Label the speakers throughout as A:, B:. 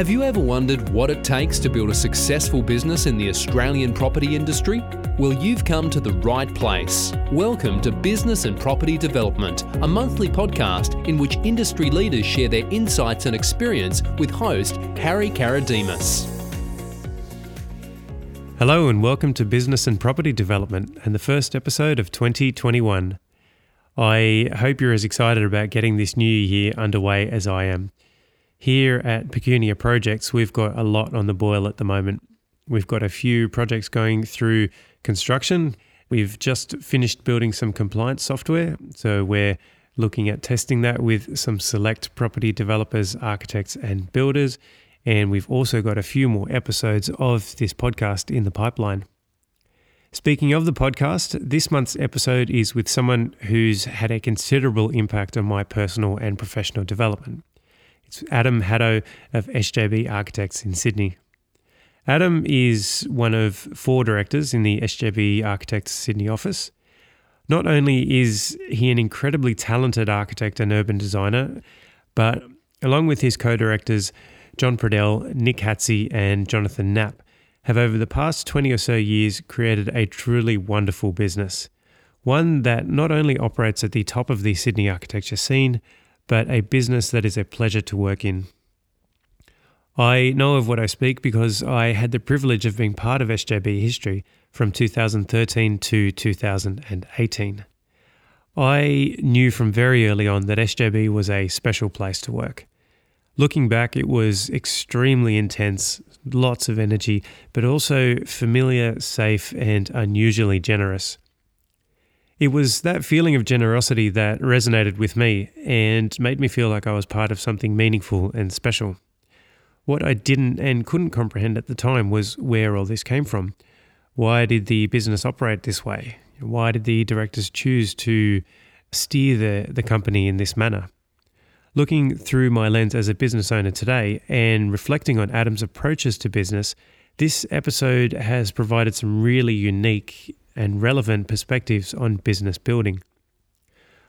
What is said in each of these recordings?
A: Have you ever wondered what it takes to build a successful business in the Australian property industry? Well, you've come to the right place. Welcome to Business and Property Development, a monthly podcast in which industry leaders share their insights and experience with host Harry Karadimas.
B: Hello, and welcome to Business and Property Development and the first episode of 2021. I hope you're as excited about getting this new year underway as I am. Here at Pecunia Projects, we've got a lot on the boil at the moment. We've got a few projects going through construction. We've just finished building some compliance software, so we're looking at testing that with some select property developers, architects, and builders. And we've also got a few more episodes of this podcast in the pipeline. Speaking of the podcast, this month's episode is with someone who's had a considerable impact on my personal and professional development. It's Adam Haddow of SJB Architects in Sydney. Adam is one of four directors in the SJB Architects Sydney office. Not only is he an incredibly talented architect and urban designer, but along with his co directors, John Pradel, Nick Hatzi, and Jonathan Knapp, have over the past 20 or so years created a truly wonderful business. One that not only operates at the top of the Sydney architecture scene, but a business that is a pleasure to work in. I know of what I speak because I had the privilege of being part of SJB history from 2013 to 2018. I knew from very early on that SJB was a special place to work. Looking back, it was extremely intense, lots of energy, but also familiar, safe, and unusually generous. It was that feeling of generosity that resonated with me and made me feel like I was part of something meaningful and special. What I didn't and couldn't comprehend at the time was where all this came from. Why did the business operate this way? Why did the directors choose to steer the, the company in this manner? Looking through my lens as a business owner today and reflecting on Adam's approaches to business, this episode has provided some really unique and relevant perspectives on business building.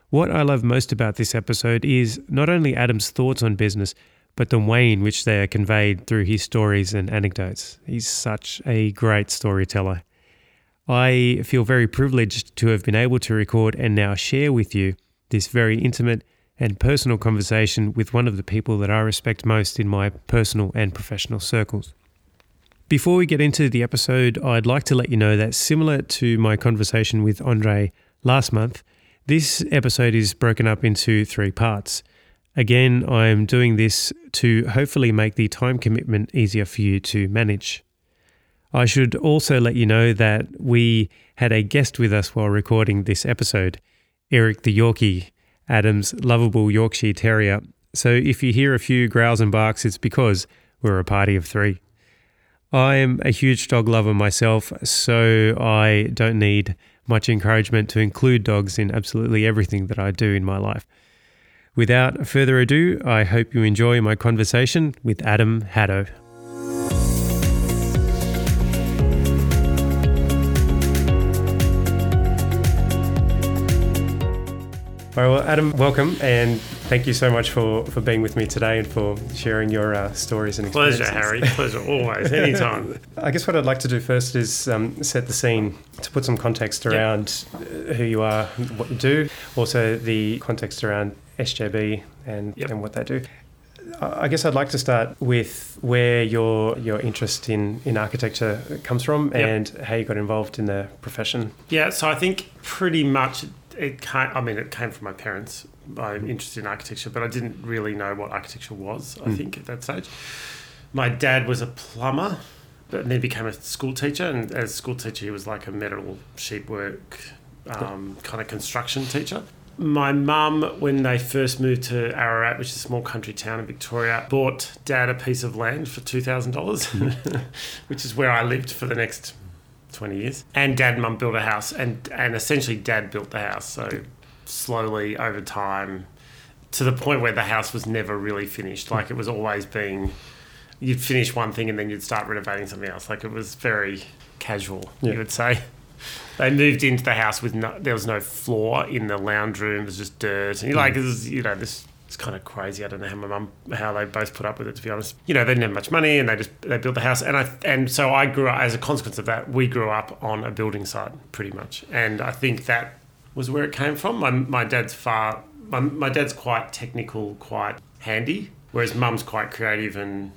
B: What I love most about this episode is not only Adam's thoughts on business, but the way in which they are conveyed through his stories and anecdotes. He's such a great storyteller. I feel very privileged to have been able to record and now share with you this very intimate and personal conversation with one of the people that I respect most in my personal and professional circles. Before we get into the episode, I'd like to let you know that similar to my conversation with Andre last month, this episode is broken up into three parts. Again, I'm doing this to hopefully make the time commitment easier for you to manage. I should also let you know that we had a guest with us while recording this episode, Eric the Yorkie, Adam's lovable Yorkshire Terrier. So if you hear a few growls and barks, it's because we're a party of three. I am a huge dog lover myself, so I don't need much encouragement to include dogs in absolutely everything that I do in my life. Without further ado, I hope you enjoy my conversation with Adam Haddow. All right, well, Adam, welcome, and thank you so much for, for being with me today and for sharing your uh, stories and experiences. Pleasure.
C: Harry. Pleasure, always, anytime.
B: I guess what I'd like to do first is um, set the scene to put some context around uh who you are, what you do, also the context around SJB and,
C: Yep.
B: and what they do. I guess I'd like to start with where your your interest in, in architecture comes from
C: Yep.
B: and how you got involved in the profession.
C: yeah, so I think pretty much it came, I mean, it came from my parents. I'm interested in architecture, but I didn't really know what architecture was, I think, at that stage. My dad was a plumber, but then became a school teacher. And as a school teacher, he was like a metal sheet work um, kind of construction teacher. My mum, when they first moved to Ararat, which is a small country town in Victoria, bought dad a piece of land for $2,000, which is where I lived for the next 20 years. And dad and mum built a house, and, and essentially dad built the house. So slowly over time, to the point where the house was never really finished. Like it was always being, you'd finish one thing and then you'd start renovating something else. Like it was very casual,
B: Yeah.
C: you would say. They moved into the house with no, there was no floor in the lounge room. It was just dirt, and you're like, mm. it was, you know, this it's kind of crazy. I don't know how my mum, how they both put up with it. To be honest, you know, they didn't have much money, and they just they built the house, and I and so I grew up as a consequence of that. We grew up on a building site, pretty much, and I think that was where it came from. My my dad's far, my, my dad's quite technical, quite handy, whereas mum's quite creative and.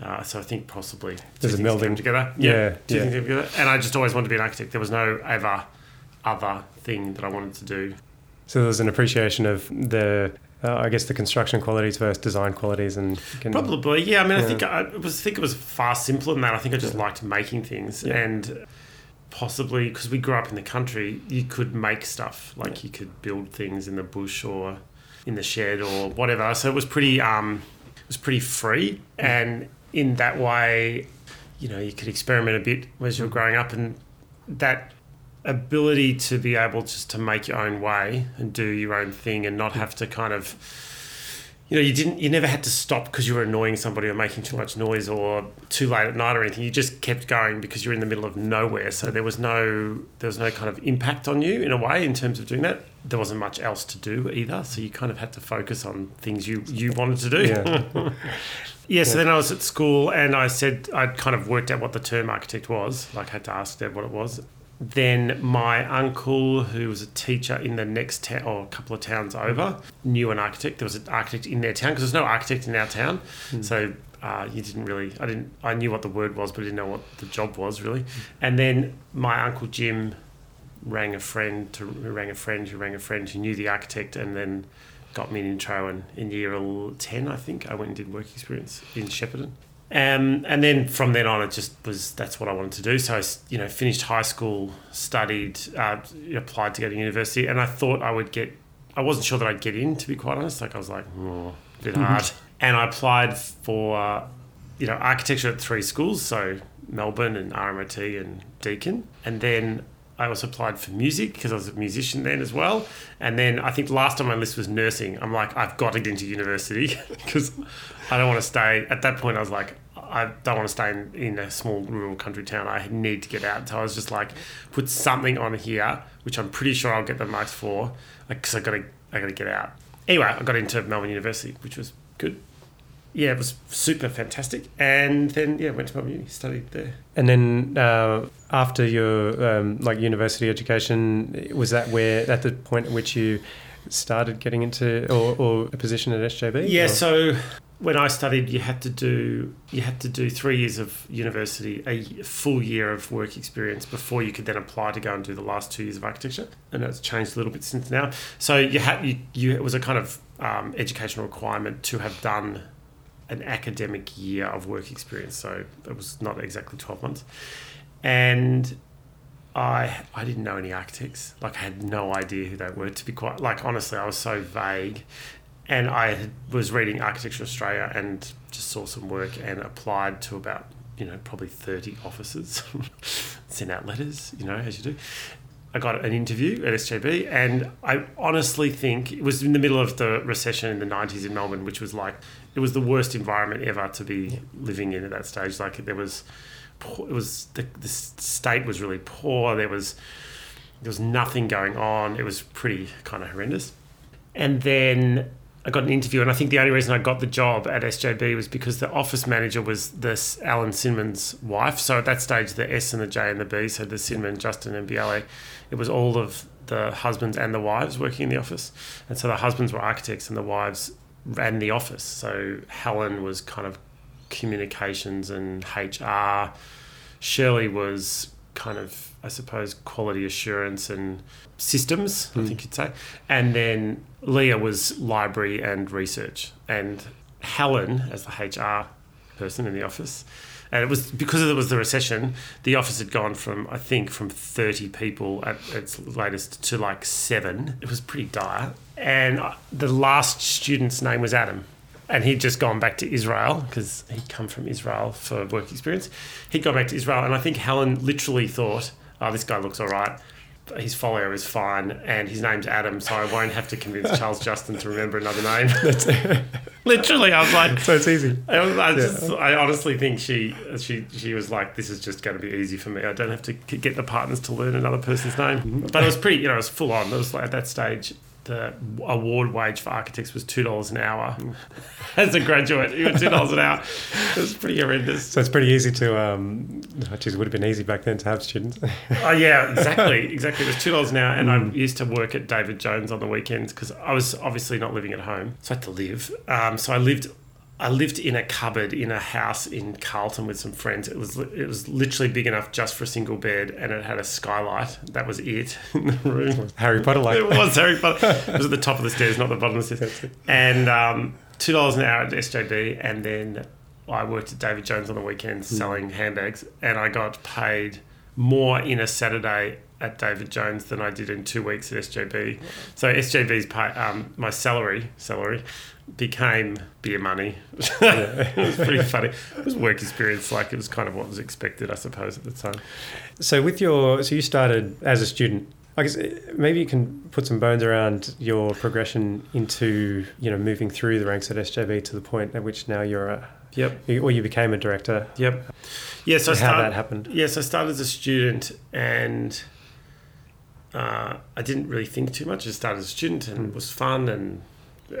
C: Uh, so I think possibly
B: There's a melding.
C: together.
B: Yeah,
C: two
B: yeah.
C: things together. And I just always wanted to be an architect. There was no ever other thing that I wanted to do.
B: So there was an appreciation of the, uh, I guess, the construction qualities versus design qualities, and can,
C: Probably, yeah. I mean, I think I it was think it was far simpler than that. I think I just
B: Yeah.
C: liked making things,
B: Yeah.
C: and possibly because we grew up in the country, you could make stuff. Like you could build things in the bush or in the shed or whatever. So it was pretty, um, it was pretty free, and in that way, you know, you could experiment a bit as you were growing up, and that ability to be able just to make your own way and do your own thing and not have to kind of you know you didn't you never had to stop because you were annoying somebody or making too much noise or too late at night or anything you just kept going because you're in the middle of nowhere so there was no there was no kind of impact on you in a way in terms of doing that there wasn't much else to do either so you kind of had to focus on things you you wanted to do
B: Yeah.
C: yeah, so then I was at school and I said I'd kind of worked out what the term architect was. Like I had to ask Dad what it was. Then my uncle, who was a teacher in the next town or a couple of towns over, knew an architect. There was an architect in their town because there's no architect in our town. So uh, you didn't really, I didn't, I knew what the word was, but I didn't know what the job was really. And then my uncle Jim rang a friend to who rang a friend who rang a friend who knew the architect and then got me an intro and in year 10 I think I went and did work experience in Shepparton um, and then from then on it just was that's what I wanted to do. So I you know finished high school studied uh, applied to go to university and I thought I would get I wasn't sure that I'd get in to be quite honest. Like I was like oh, a bit hard. And I applied for you know architecture at three schools so Melbourne and RMIT and Deakin. And then I also applied for music because I was a musician then as well. And then I think last on my list was nursing. I'm like, I've got to get into university because I don't want to stay. At that point, I was like, I don't want to stay in, in a small rural country town. I need to get out. So I was just like, put something on here, which I'm pretty sure I'll get the marks for because I got to, I got to get out. Anyway, I got into Melbourne University, which was good. Yeah, it was super fantastic. And then yeah, went to Melbourne Uni, studied there.
B: And then uh, after your um, like university education, was that where at the point at which you started getting into or, or a position at SJB?
C: Yeah,
B: or-
C: so when I studied, you had to do you had to do three years of university, a full year of work experience before you could then apply to go and do the last two years of architecture, and that's changed a little bit since now. So you had you, you it was a kind of um, educational requirement to have done an academic year of work experience. So it was not exactly twelve months, and I I didn't know any architects. Like I had no idea who they were. To be quite like honestly, I was so vague. And I was reading Architecture Australia and just saw some work and applied to about you know probably thirty offices, sent out letters, you know as you do. I got an interview at SJB, and I honestly think it was in the middle of the recession in the '90s in Melbourne, which was like it was the worst environment ever to be living in at that stage. Like there was, poor, it was the the state was really poor. There was there was nothing going on. It was pretty kind of horrendous. And then I got an interview, and I think the only reason I got the job at SJB was because the office manager was this Alan Sinman's wife. So at that stage, the S and the J and the B, so the Sinman, Justin, and Biale, it was all of the husbands and the wives working in the office. And so the husbands were architects, and the wives ran the office. So Helen was kind of communications and HR. Shirley was kind of, I suppose, quality assurance and systems, I think you'd say. And then Leah was library and research. And Helen, as the HR person in the office, and it was because it was the recession, the office had gone from, I think, from 30 people at its latest to like seven. It was pretty dire. And uh, the last student's name was Adam and he'd just gone back to Israel because he'd come from Israel for work experience. He'd gone back to Israel, and I think Helen literally thought, "Oh, this guy looks all right. His folio is fine, and his name's Adam, so I won't have to convince Charles Justin to remember another name." literally, I was like,
B: so it's easy.
C: I, I, just, I honestly think she she she was like, "This is just going to be easy for me. I don't have to get the partners to learn another person's name." But it was pretty, you know, it was full on. It was like at that stage, the award wage for architects was two dollars an hour. As a graduate, even two dollars an hour. It was pretty horrendous.
B: So it's pretty easy to, um, geez, it would have been easy back then to have students.
C: Oh yeah, exactly, exactly. It was two dollars an hour, and I used to work at David Jones on the weekends because I was obviously not living at home, so I had to live. Um, so I lived. I lived in a cupboard in a house in Carlton with some friends. It was it was literally big enough just for a single bed, and it had a skylight. That was it in the room.
B: Harry Potter like.
C: It was Harry Potter. It was at the top of the stairs, not the bottom of the stairs. And um, two dollars an hour at SJB, and then I worked at David Jones on the weekends selling handbags, and I got paid more in a Saturday at David Jones than I did in two weeks at SJB. So SJB's pay, um, my salary salary became beer money. it was pretty funny. It was work experience, like it was kind of what was expected, I suppose, at the time.
B: So with your, so you started as a student. I guess maybe you can put some bones around your progression into you know moving through the ranks at SJB to the point at which now you're a,
C: Yep.
B: or you became a director.
C: Yep. Yeah, so I
B: how
C: started,
B: that happened.
C: Yes, I started as a student and uh, I didn't really think too much. I started as a student and
B: Hmm.
C: it was fun. And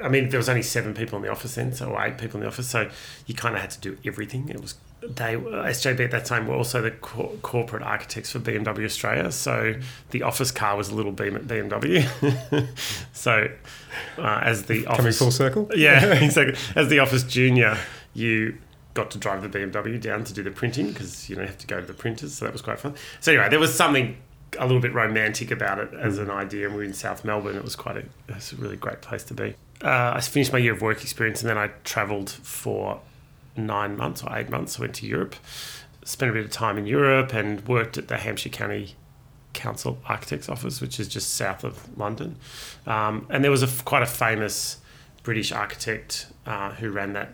C: I mean, there was only seven people in the office then, so or eight people in the office. So you kind of had to do everything. It was they SJB at that time were also the cor- corporate architects for BMW Australia. So the office car was a little BM- BMW. so uh, as the
B: Coming
C: office
B: full circle.
C: yeah, exactly. As the office junior, you got to drive the BMW down to do the printing because you you have to go to the printers, so that was quite fun. So anyway, there was something a little bit romantic about it as an idea, and we were in South Melbourne. It was quite a, it was a really great place to be. Uh, I finished my year of work experience, and then I travelled for nine months or eight months. I went to Europe, spent a bit of time in Europe, and worked at the Hampshire County Council Architects Office, which is just south of London. Um, and there was a quite a famous British architect uh, who ran that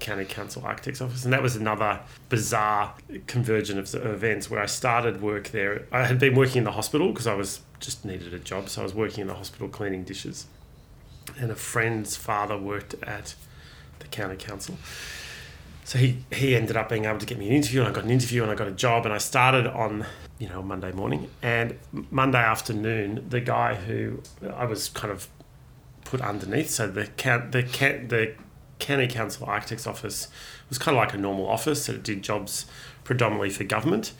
C: county council architects office, and that was another bizarre convergence of, events where I started work there. I had been working in the hospital because I was just needed a job, so I was working in the hospital cleaning dishes, and a friend's father worked at the county council. So he, he ended up being able to get me an interview, and I got an interview, and I got a job, and I started on you know Monday morning, and Monday afternoon, the guy who I was kind of put underneath, so the count the the county council architect's office was kind of like a normal office that did jobs predominantly for government,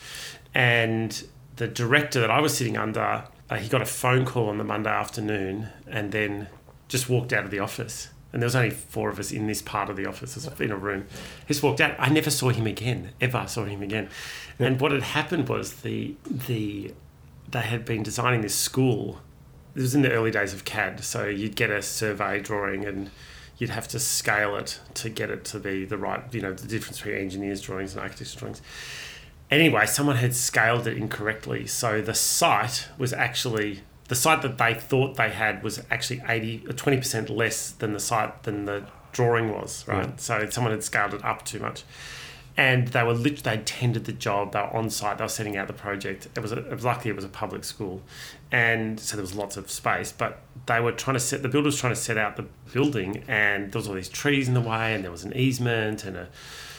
C: and the director that I was sitting under, uh, he got a phone call on the Monday afternoon, and then just walked out of the office. And there was only four of us in this part of the office, in a room. He just walked out. I never saw him again, ever saw him again. And what had happened was the the they had been designing this school. It was in the early days of CAD, so you'd get a survey drawing and you'd have to scale it to get it to be the right, you know, the difference between engineers' drawings and architects' drawings. Anyway, someone had scaled it incorrectly, so the site was actually the site that they thought they had was actually 80 uh, or 20% less than the site than the drawing was, right?
B: Yeah.
C: So someone had scaled it up too much. And they were lit- they tendered the job. They were on site. They were setting out the project. It was, a, it was luckily it was a public school, and so there was lots of space. But they were trying to set the builder was trying to set out the building, and there was all these trees in the way, and there was an easement and a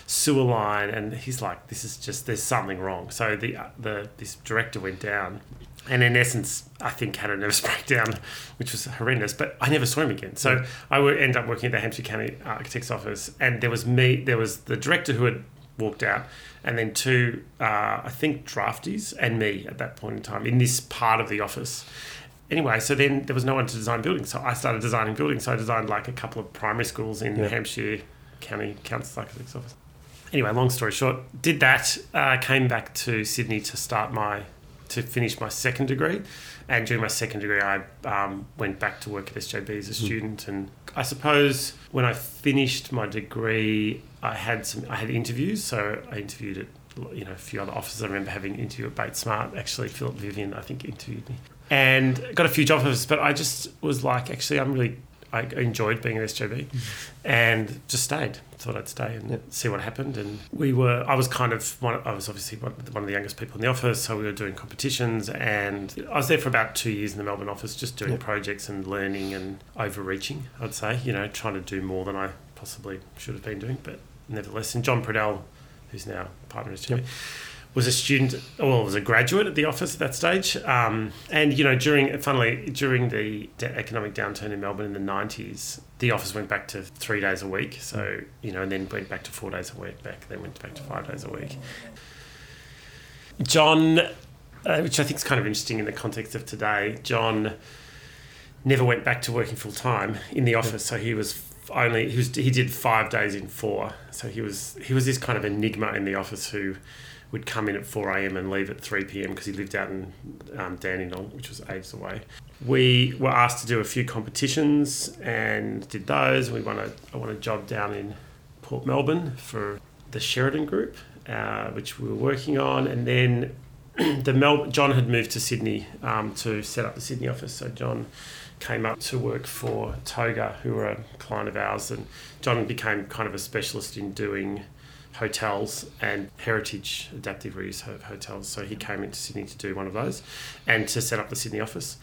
C: sewer line, and he's like, "This is just there's something wrong." So the the this director went down, and in essence, I think had a nervous breakdown, which was horrendous. But I never saw him again. So I would end up working at the Hampshire County Architect's office, and there was me. There was the director who had walked out, and then two, uh, I think, draftees and me at that point in time in this part of the office. Anyway, so then there was no one to design buildings, so I started designing buildings. So I designed like a couple of primary schools in
B: Yeah.
C: Hampshire County Council Architect's office. Anyway, long story short, did that. Uh, came back to Sydney to start my to finish my second degree, and during my second degree, I um, went back to work at SJB as a student. And I suppose when I finished my degree, I had some I had interviews. So I interviewed at you know a few other offices. I remember having an interview at Bates Smart. Actually, Philip Vivian I think interviewed me, and got a few job offers. But I just was like, actually, I'm really I enjoyed being at SJB, and just stayed. Thought I'd stay and
B: Yep.
C: see what happened. And we were. I was kind of one. I was obviously one, of the youngest people in the office, so we were doing competitions. And I was there for about two years in the Melbourne office, just doing
B: Yep.
C: projects and learning and overreaching. I'd say, you know, trying to do more than I possibly should have been doing, but nevertheless. And John Pradel, who's now partner at SJB.
B: Yep.
C: Was a student, well, was a graduate at the office at that stage. Um, and you know, during funnily during the, economic downturn in Melbourne in the nineties, the office went back to three days a week. So you know, and then went back to four days a week. Back then went back to five days a week. John, uh, which I think is kind of interesting in the context of today, John never went back to working full time in the office. So he was only he was he did five days in four. So he was he was this kind of enigma in the office who would come in at 4 a.m. and leave at 3 p.m. because he lived out in um, Dandenong, which was ages away. We were asked to do a few competitions and did those. We won a, I won a job down in Port Melbourne for the Sheridan Group, uh, which we were working on. And then the Mel- John had moved to Sydney um, to set up the Sydney office. So John came up to work for Toga, who were a client of ours. And John became kind of a specialist in doing hotels and heritage adaptive reuse hotels. So he came into Sydney to do one of those and to set up the Sydney office.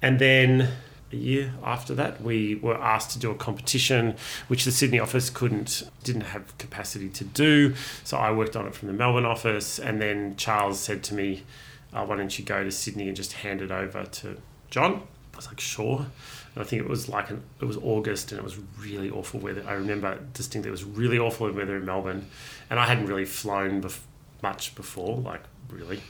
C: And then a year after that, we were asked to do a competition, which the Sydney office couldn't, didn't have capacity to do. So I worked on it from the Melbourne office. And then Charles said to me, uh, why don't you go to Sydney and just hand it over to John? I was like, sure. I think it was like an, it was August and it was really awful weather. I remember distinctly it was really awful weather in Melbourne, and I hadn't really flown bef- much before, like really,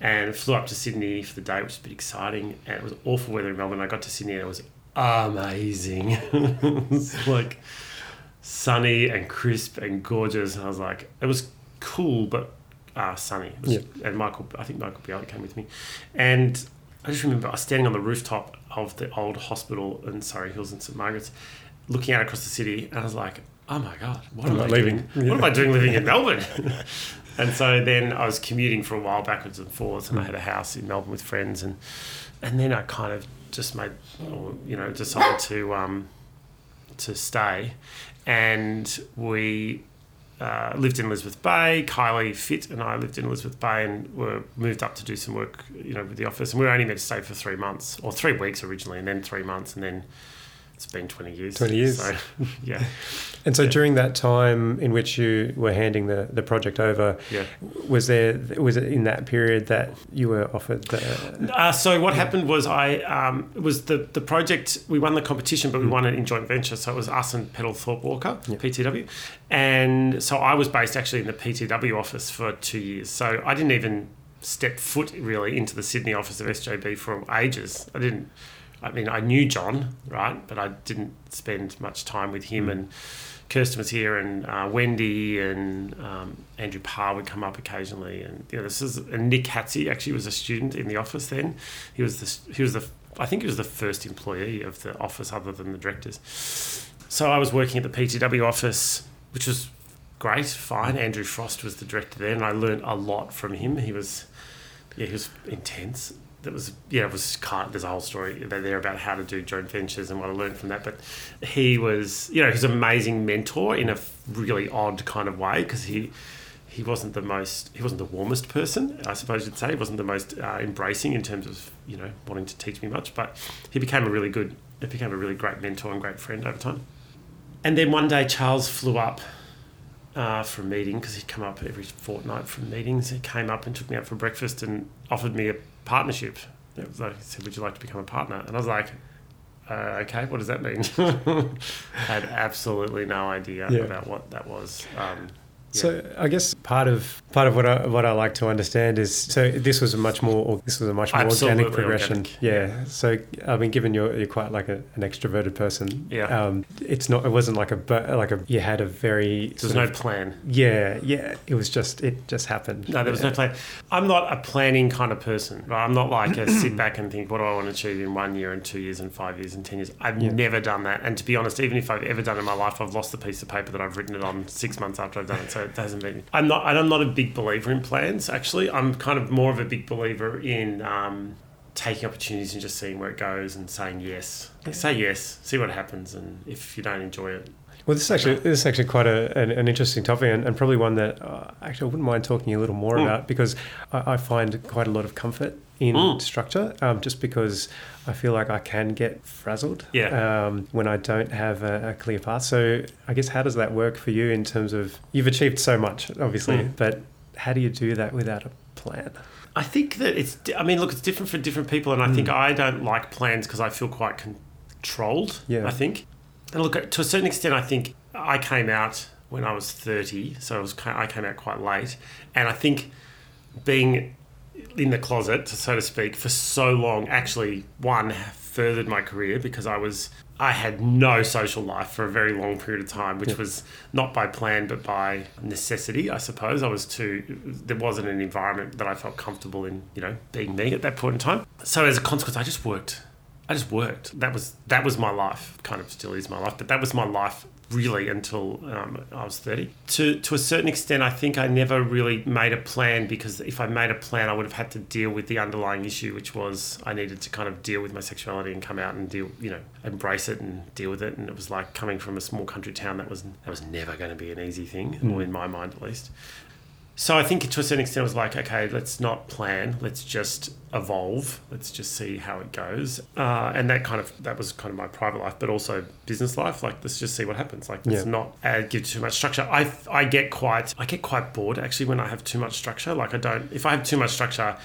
C: and flew up to Sydney for the day, which was a bit exciting. And it was awful weather in Melbourne. I got to Sydney and it was amazing. it was like sunny and crisp and gorgeous. And I was like, it was cool, but uh, sunny. Was, yeah. And Michael, I think Michael Bialik came with me, and I just remember I was standing on the rooftop of the old hospital in Surry Hills and St Margaret's, looking out across the city, and I was like, "Oh my god, what I'm am I leaving? Doing? Yeah. What am I doing living in Melbourne?" and so then I was commuting for a while backwards and forwards, and I had a house in Melbourne with friends, and and then I kind of just made, you know, decided to um, to stay, and we uh, lived in Elizabeth Bay. Kylie Fit and I lived in Elizabeth Bay and were moved up to do some work, you know, with the office. And we were only meant to stay for three months or three weeks originally, and then three months, and then it's been 20 years.
B: 20 years.
C: So, yeah.
B: And so
C: yeah.
B: during that time in which you were handing the, the project over,
C: yeah.
B: was there was it in that period that you were offered the
C: uh, so what yeah. happened was I um, was the the project we won the competition but we mm. won it in joint venture so it was us and Peddle Thorpe Walker yeah. PTW and so I was based actually in the PTW office for 2 years so I didn't even step foot really into the Sydney office of SJB for ages I didn't I mean, I knew John, right, but I didn't spend much time with him. Mm. And Kirsten was here, and uh, Wendy and um, Andrew Parr would come up occasionally. And you know, this is and Nick Hatzi actually was a student in the office then. He was the he was the I think he was the first employee of the office other than the directors. So I was working at the PTW office, which was great, fine. Andrew Frost was the director there, and I learned a lot from him. He was yeah, he was intense. That was yeah it was kind of, there's a whole story there about how to do joint ventures and what I learned from that but he was you know he's an amazing mentor in a really odd kind of way because he he wasn't the most he wasn't the warmest person I suppose you'd say. He wasn't the most uh, embracing in terms of you know wanting to teach me much but he became a really good it became a really great mentor and great friend over time. And then one day Charles flew up uh, for a meeting because he'd come up every fortnight from meetings. He came up and took me out for breakfast and offered me a partnership. It was like, he said, Would you like to become a partner? And I was like, uh, okay, what does that mean? I had absolutely no idea yeah. about what that was. Um,
B: so I guess part of part of what I what I like to understand is so this was a much more this was a much more Absolutely organic progression. Organic. Yeah. yeah. So I mean, given you're you're quite like a, an extroverted person.
C: Yeah.
B: Um, it's not. It wasn't like a like a. You had a very.
C: There's no of, plan.
B: Yeah. Yeah. It was just it just happened.
C: No, there was
B: yeah.
C: no plan. I'm not a planning kind of person. Right? I'm not like a sit back and think what do I want to achieve in one year and two years and five years and ten years. I've yeah. never done that. And to be honest, even if I've ever done it in my life, I've lost the piece of paper that I've written it on six months after I've done it. So it hasn't been. I'm not. I'm not a big believer in plans. Actually, I'm kind of more of a big believer in um, taking opportunities and just seeing where it goes and saying yes. Say yes, see what happens, and if you don't enjoy it,
B: well, this is actually this is actually quite a, an, an interesting topic, and, and, probably one that uh, actually I wouldn't mind talking a little more mm. about because I, I, find quite a lot of comfort in mm. structure, um, just because I feel like I can get frazzled
C: yeah.
B: um, when I don't have a, a, clear path. So I guess how does that work for you in terms of you've achieved so much, obviously, mm. but how do you do that without a plan?
C: I think that it's. I mean, look, it's different for different people, and I think I don't like plans because I feel quite controlled.
B: Yeah.
C: I think, and look, to a certain extent, I think I came out when I was thirty, so I was I came out quite late, and I think being in the closet, so to speak, for so long actually one furthered my career because I was I had no social life for a very long period of time, which was not by plan but by necessity, I suppose. I was too there wasn't an environment that I felt comfortable in, you know, being me at that point in time. So as a consequence, I just worked. I just worked. That was that was my life. Kind of still is my life, but that was my life really until um, I was 30. To, to a certain extent, I think I never really made a plan because if I made a plan, I would have had to deal with the underlying issue, which was I needed to kind of deal with my sexuality and come out and deal, you know, embrace it and deal with it. And it was like coming from a small country town that was that was never going to be an easy thing, or in my mind at least. So I think to a certain extent, it was like, okay, let's not plan. Let's just evolve. Let's just see how it goes. Uh, and that kind of that was kind of my private life, but also business life. Like, let's just see what happens. Like, let's
B: Yeah.
C: not uh, give too much structure. I I get quite I get quite bored actually when I have too much structure. Like, I don't. If I have too much structure,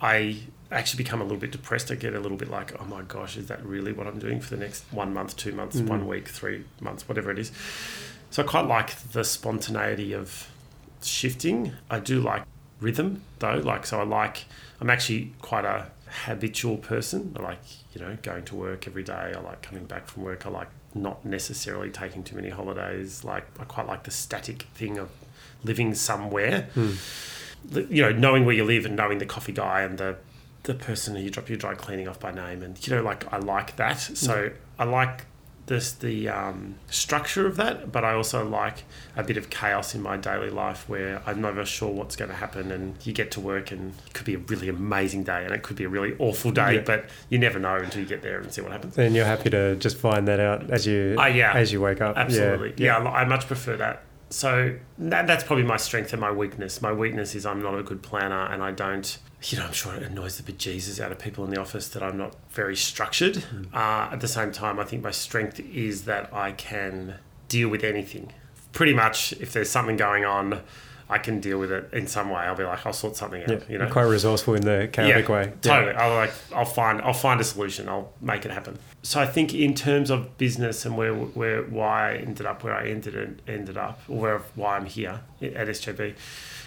C: I actually become a little bit depressed. I get a little bit like, oh my gosh, is that really what I'm doing for the next one month, two months, one week, three months, whatever it is. So I quite like the spontaneity of shifting. I do like rhythm though. Like so I like I'm actually quite a habitual person. I like, you know, going to work every day. I like coming back from work. I like not necessarily taking too many holidays. Like I quite like the static thing of living somewhere. Hmm. The- You know, knowing where you live and knowing the coffee guy and the the person who you drop your dry cleaning off by name and you know like I like that. So hmm. I like this the um, structure of that, but I also like a bit of chaos in my daily life where I'm never sure what's going to happen, and you get to work and it could be a really amazing day, and it could be a really awful day,
B: Yeah.
C: but you never know until you get there and see what happens.
B: And you're happy to just find that out as you
C: Ah, yeah.
B: as you wake up.
C: Absolutely, yeah, I I much prefer that. So that, that's probably my strength and my weakness. My weakness is I'm not a good planner, and I don't. You know, I'm sure it annoys the bejesus out of people in the office that I'm not very structured. Uh, at the same time, I think my strength is that I can deal with anything. Pretty much, if there's something going on, I can deal with it in some way. I'll be like, I'll sort something out.
B: Yeah,
C: you know,
B: quite resourceful in the chaotic way. Yeah.
C: Totally. I'll like I'll find I'll find a solution. I'll make it happen. So I think in terms of business and where where why I ended up where I ended ended up or where why I'm here at SJB,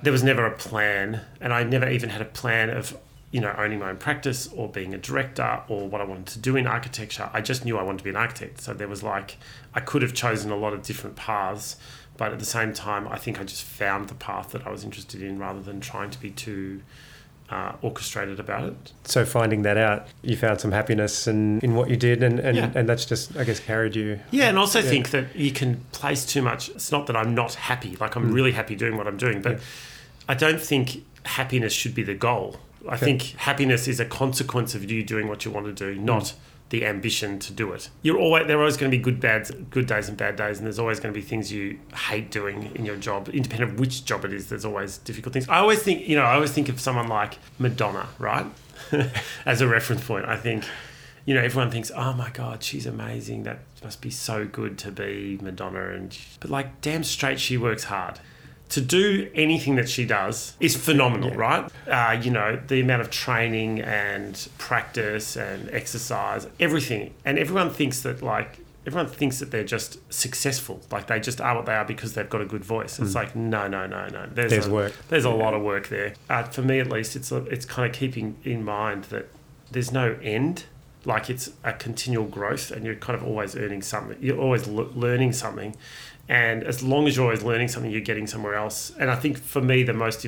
C: there was never a plan, and I never even had a plan of you know owning my own practice or being a director or what I wanted to do in architecture. I just knew I wanted to be an architect. So there was like I could have chosen a lot of different paths. But at the same time, I think I just found the path that I was interested in rather than trying to be too uh, orchestrated about it.
B: So finding that out, you found some happiness in, in what you did, and, and,
C: Yeah.
B: and that's just, I guess, carried you.
C: Yeah, and also
B: Yeah.
C: think that you can place too much. It's not that I'm not happy, like I'm really happy doing what I'm doing, but
B: Yeah.
C: I don't think happiness should be the goal. I think happiness is a consequence of you doing what you want to do, not the ambition to do it. You're always there are always going to be good bad good days and bad days, and there's always going to be things you hate doing in your job, independent of which job it is. There's always difficult things. I always think, you know, I always think of someone like Madonna, right, as a reference point. I think you know, everyone thinks, "Oh my God, she's amazing. That must be so good to be Madonna." And but like, damn straight, she works hard. To do anything that she does is phenomenal, right? Uh, you know, the amount of training and practice and exercise, everything, and everyone thinks that like everyone thinks that they're just successful, like they just are what they are because they've got a good voice. It's like no, no, no, no. There's,
B: There's
C: a,
B: work.
C: There's a lot of work there. Uh, for me, at least, it's a, it's kind of keeping in mind that there's no end. Like it's a continual growth, and you're kind of always earning something. You're always l- learning something, and as long as you're always learning something, you're getting somewhere else. And I think for me, the most,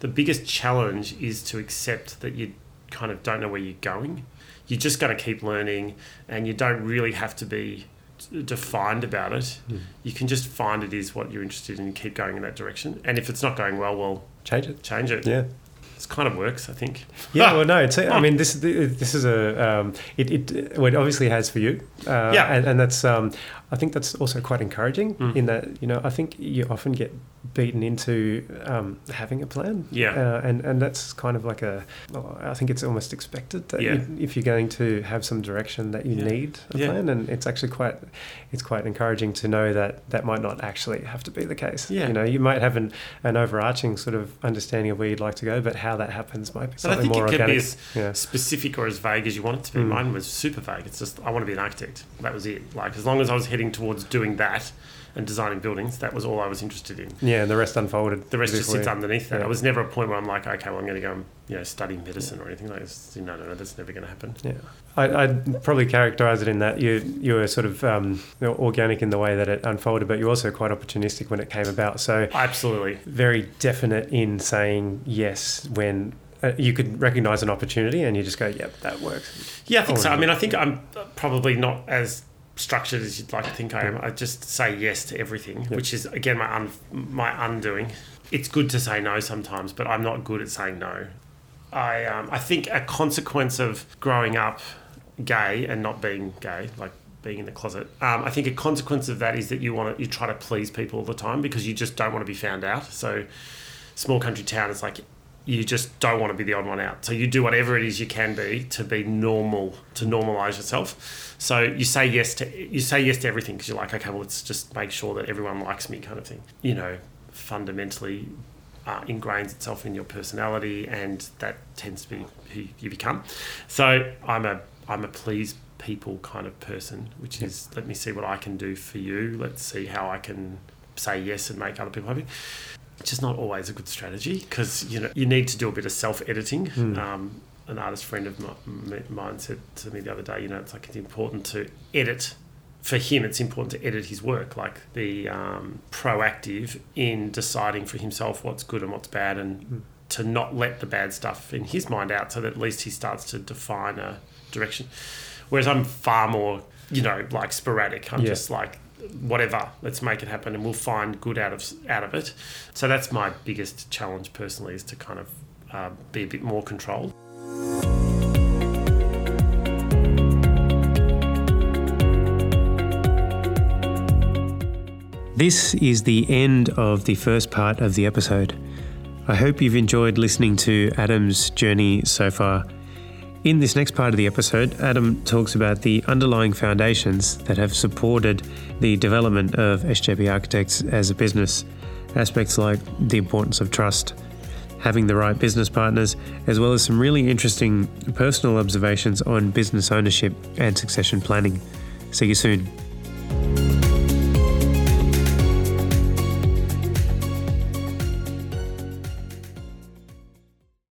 C: the biggest challenge is to accept that you kind of don't know where you're going. You're just going to keep learning, and you don't really have to be defined about it. You can just find it is what you're interested in and keep going in that direction. And if it's not going well, well,
B: Change it.
C: change it.
B: Yeah.
C: It kind of works, I think.
B: Yeah, well, no, it's. I mean, this this is a. Um, it, it well, it obviously has for you. Uh,
C: Yeah.
B: and, and that's. Um, I think that's also quite encouraging
C: Mm.
B: in that you know I think you often get beaten into um, having a plan.
C: Yeah.
B: Uh, and and that's kind of like a well, I think it's almost expected that
C: Yeah.
B: you, if you're going to have some direction that you
C: Yeah.
B: need a
C: Yeah.
B: plan, and it's actually quite it's quite encouraging to know that that might not actually have to be the case.
C: Yeah.
B: You know, you might have an, an overarching sort of understanding of where you'd like to go, but how that happens might be
C: I
B: something
C: think
B: more
C: it can
B: organic.
C: be as specific or as vague as you want it to be.
B: Mm.
C: Mine was super vague. It's just I want to be an architect. That was it. Like as long as I was heading towards doing that and designing buildings, that was all I was interested in.
B: Yeah, and the rest unfolded.
C: The rest just sits underneath that.
B: Yeah.
C: It was never a point where I'm like, okay, well, I'm going to go and you know study medicine or anything like this. No, no, no, that's never going to happen.
B: Yeah, I, I'd probably characterise it in that you you were sort of um, organic in the way that it unfolded, but you're also quite opportunistic when it came about. So
C: Absolutely.
B: very definite in saying yes when uh, you could recognise an opportunity and you just go, "Yep, that works."
C: Yeah, I think so. I mean, I think I'm probably not as structured as you'd like to think I am. I just say yes to everything, which is again my un- my undoing. It's good to say no sometimes, but I'm not good at saying no. I um, I think a consequence of growing up gay and not being gay, like being in the closet, um, I think a consequence of that is that you want to you try to please people all the time because you just don't want to be found out. So small country town is like you just don't want to be the odd one out. So you do whatever it is you can be to be normal, to normalize yourself. So you say yes to you say yes to everything because you're like, okay, well, let's just make sure that everyone likes me, kind of thing. You know, fundamentally uh, ingrains itself in your personality, and that tends to be who you become. So I'm a I'm a please people kind of person, which is let me see what I can do for you. Let's see how I can say yes and make other people happy which is not always a good strategy because you know you need to do a bit of self editing. Um, an artist friend of mi- mi- mine said to me the other day, you know, it's like it's important to edit. For him, it's important to edit his work, like be um, proactive in deciding for himself what's good and what's bad, and to not let the bad stuff in his mind out, so that at least he starts to define a direction. Whereas I'm far more, you know, like sporadic. I'm
B: Yeah.
C: just like whatever let's make it happen and we'll find good out of out of it so that's my biggest challenge personally is to kind of uh, be a bit more controlled
B: This is the end of the first part of the episode. I hope you've enjoyed listening to Adam's journey so far. In this next part of the episode, Adam talks about the underlying foundations that have supported the development of SJB Architects as a business. Aspects like the importance of trust, having the right business partners, as well as some really interesting personal observations on business ownership and succession planning. See you soon.